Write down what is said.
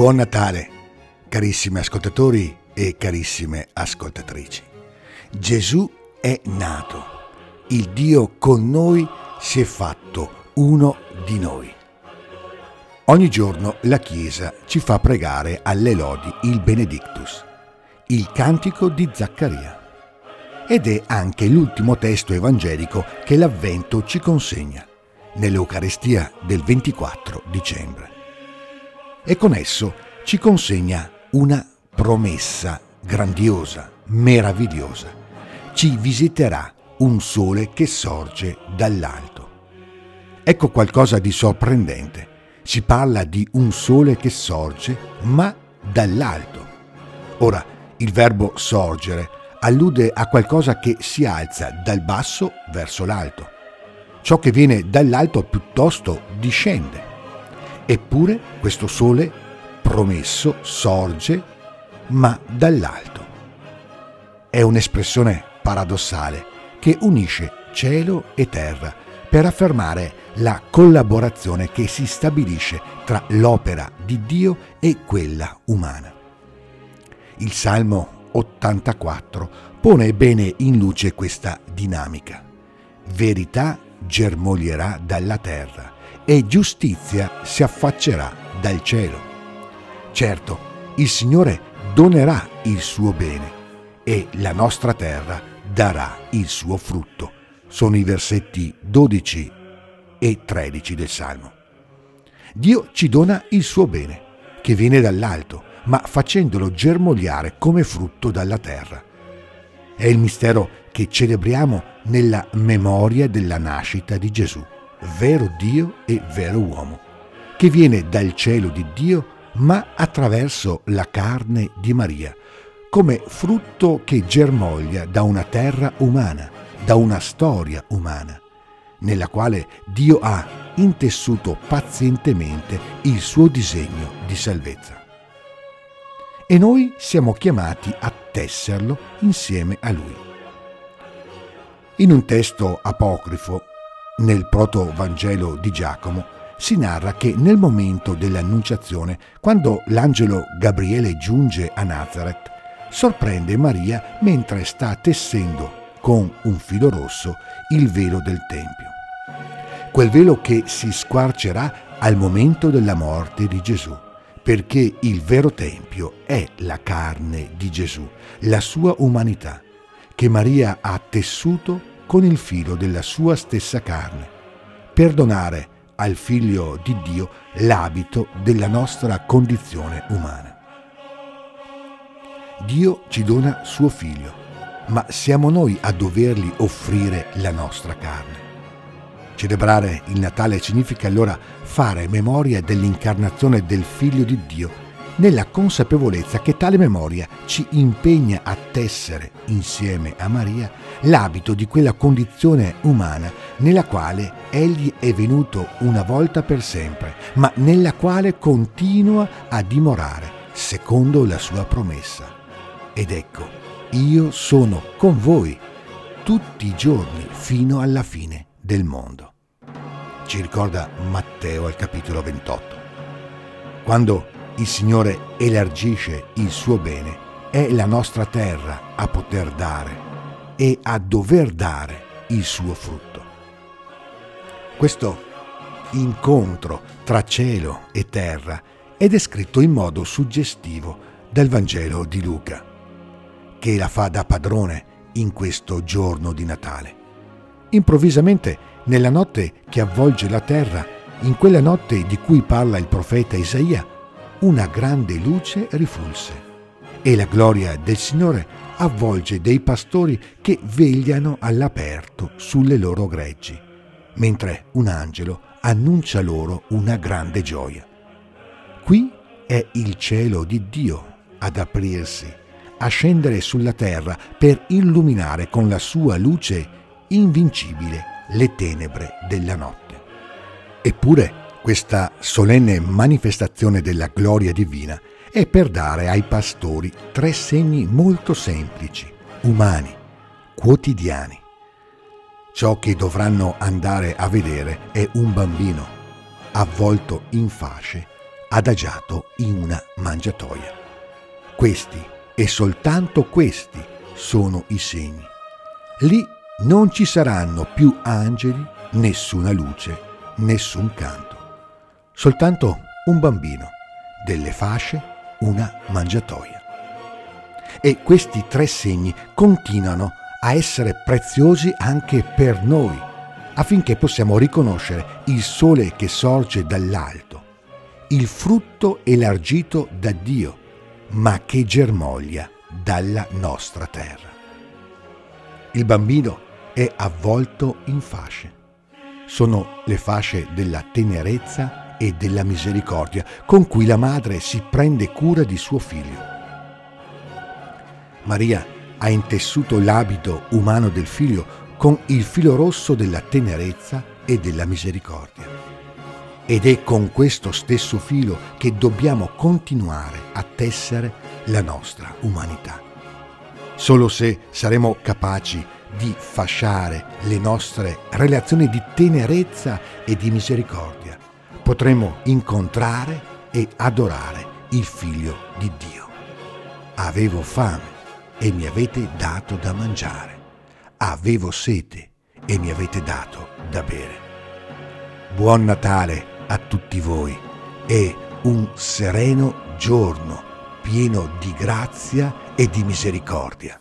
Buon Natale, carissimi ascoltatori e carissime ascoltatrici. Gesù è nato, il Dio con noi si è fatto uno di noi. Ogni giorno la Chiesa ci fa pregare alle lodi il Benedictus, il cantico di Zaccaria. Ed è anche l'ultimo testo evangelico che l'Avvento ci consegna nell'Eucarestia del 24 dicembre. E con esso ci consegna una promessa grandiosa, meravigliosa. Ci visiterà un sole che sorge dall'alto. Ecco qualcosa di sorprendente. Si parla di un sole che sorge, ma dall'alto. Ora, il verbo sorgere allude a qualcosa che si alza dal basso verso l'alto. Ciò che viene dall'alto piuttosto discende. Eppure questo sole promesso sorge, ma dall'alto. È un'espressione paradossale che unisce cielo e terra per affermare la collaborazione che si stabilisce tra l'opera di Dio e quella umana. Il Salmo 84 pone bene in luce questa dinamica. Verità germoglierà dalla terra e giustizia si affaccerà dal cielo. Certo, il Signore donerà il suo bene e la nostra terra darà il suo frutto. Sono i versetti 12 e 13 del Salmo. Dio ci dona il suo bene, che viene dall'alto, ma facendolo germogliare come frutto dalla terra. È il mistero che celebriamo nella memoria della nascita di Gesù, vero Dio e vero uomo, che viene dal cielo di Dio ma attraverso la carne di Maria, come frutto che germoglia da una terra umana, da una storia umana, nella quale Dio ha intessuto pazientemente il suo disegno di salvezza. E noi siamo chiamati a tesserlo insieme a Lui. In un testo apocrifo, nel proto-vangelo di Giacomo, si narra che nel momento dell'annunciazione, quando l'angelo Gabriele giunge a Nazareth, sorprende Maria mentre sta tessendo con un filo rosso il velo del Tempio. Quel velo che si squarcerà al momento della morte di Gesù, perché il vero Tempio è la carne di Gesù, la sua umanità, che Maria ha tessuto con il filo della sua stessa carne, per donare al figlio di Dio l'abito della nostra condizione umana. Dio ci dona suo figlio, ma siamo noi a dovergli offrire la nostra carne. Celebrare il Natale significa allora fare memoria dell'incarnazione del figlio di Dio nella consapevolezza che tale memoria ci impegna a tessere insieme a Maria l'abito di quella condizione umana nella quale egli è venuto una volta per sempre, ma nella quale continua a dimorare secondo la sua promessa. Ed ecco, io sono con voi tutti i giorni fino alla fine del mondo. Ci ricorda Matteo al capitolo 28. Quando il Signore elargisce il suo bene, è la nostra terra a poter dare e a dover dare il suo frutto. Questo incontro tra cielo e terra è descritto in modo suggestivo dal Vangelo di Luca, che la fa da padrone in questo giorno di Natale. Improvvisamente, nella notte che avvolge la terra, in quella notte di cui parla il profeta Isaia, una grande luce rifulse e la gloria del Signore avvolge dei pastori che vegliano all'aperto sulle loro greggi, mentre un angelo annuncia loro una grande gioia. Qui è il cielo di Dio ad aprirsi, a scendere sulla terra per illuminare con la sua luce invincibile le tenebre della notte. Eppure questa solenne manifestazione della gloria divina è per dare ai pastori tre segni molto semplici, umani, quotidiani. Ciò che dovranno andare a vedere è un bambino avvolto in fasce adagiato in una mangiatoia. Questi e soltanto questi sono i segni. Lì non ci saranno più angeli, nessuna luce, nessun canto. Soltanto un bambino, delle fasce, una mangiatoia. E questi tre segni continuano a essere preziosi anche per noi, affinché possiamo riconoscere il sole che sorge dall'alto, il frutto elargito da Dio, ma che germoglia dalla nostra terra. Il bambino è avvolto in fasce. Sono le fasce della tenerezza e della misericordia con cui la madre si prende cura di suo figlio. Maria ha intessuto l'abito umano del figlio con il filo rosso della tenerezza e della misericordia. Ed è con questo stesso filo che dobbiamo continuare a tessere la nostra umanità. Solo se saremo capaci di fasciare le nostre relazioni di tenerezza e di misericordia, potremo incontrare e adorare il Figlio di Dio. Avevo fame e mi avete dato da mangiare. Avevo sete e mi avete dato da bere. Buon Natale a tutti voi e un sereno giorno pieno di grazia e di misericordia.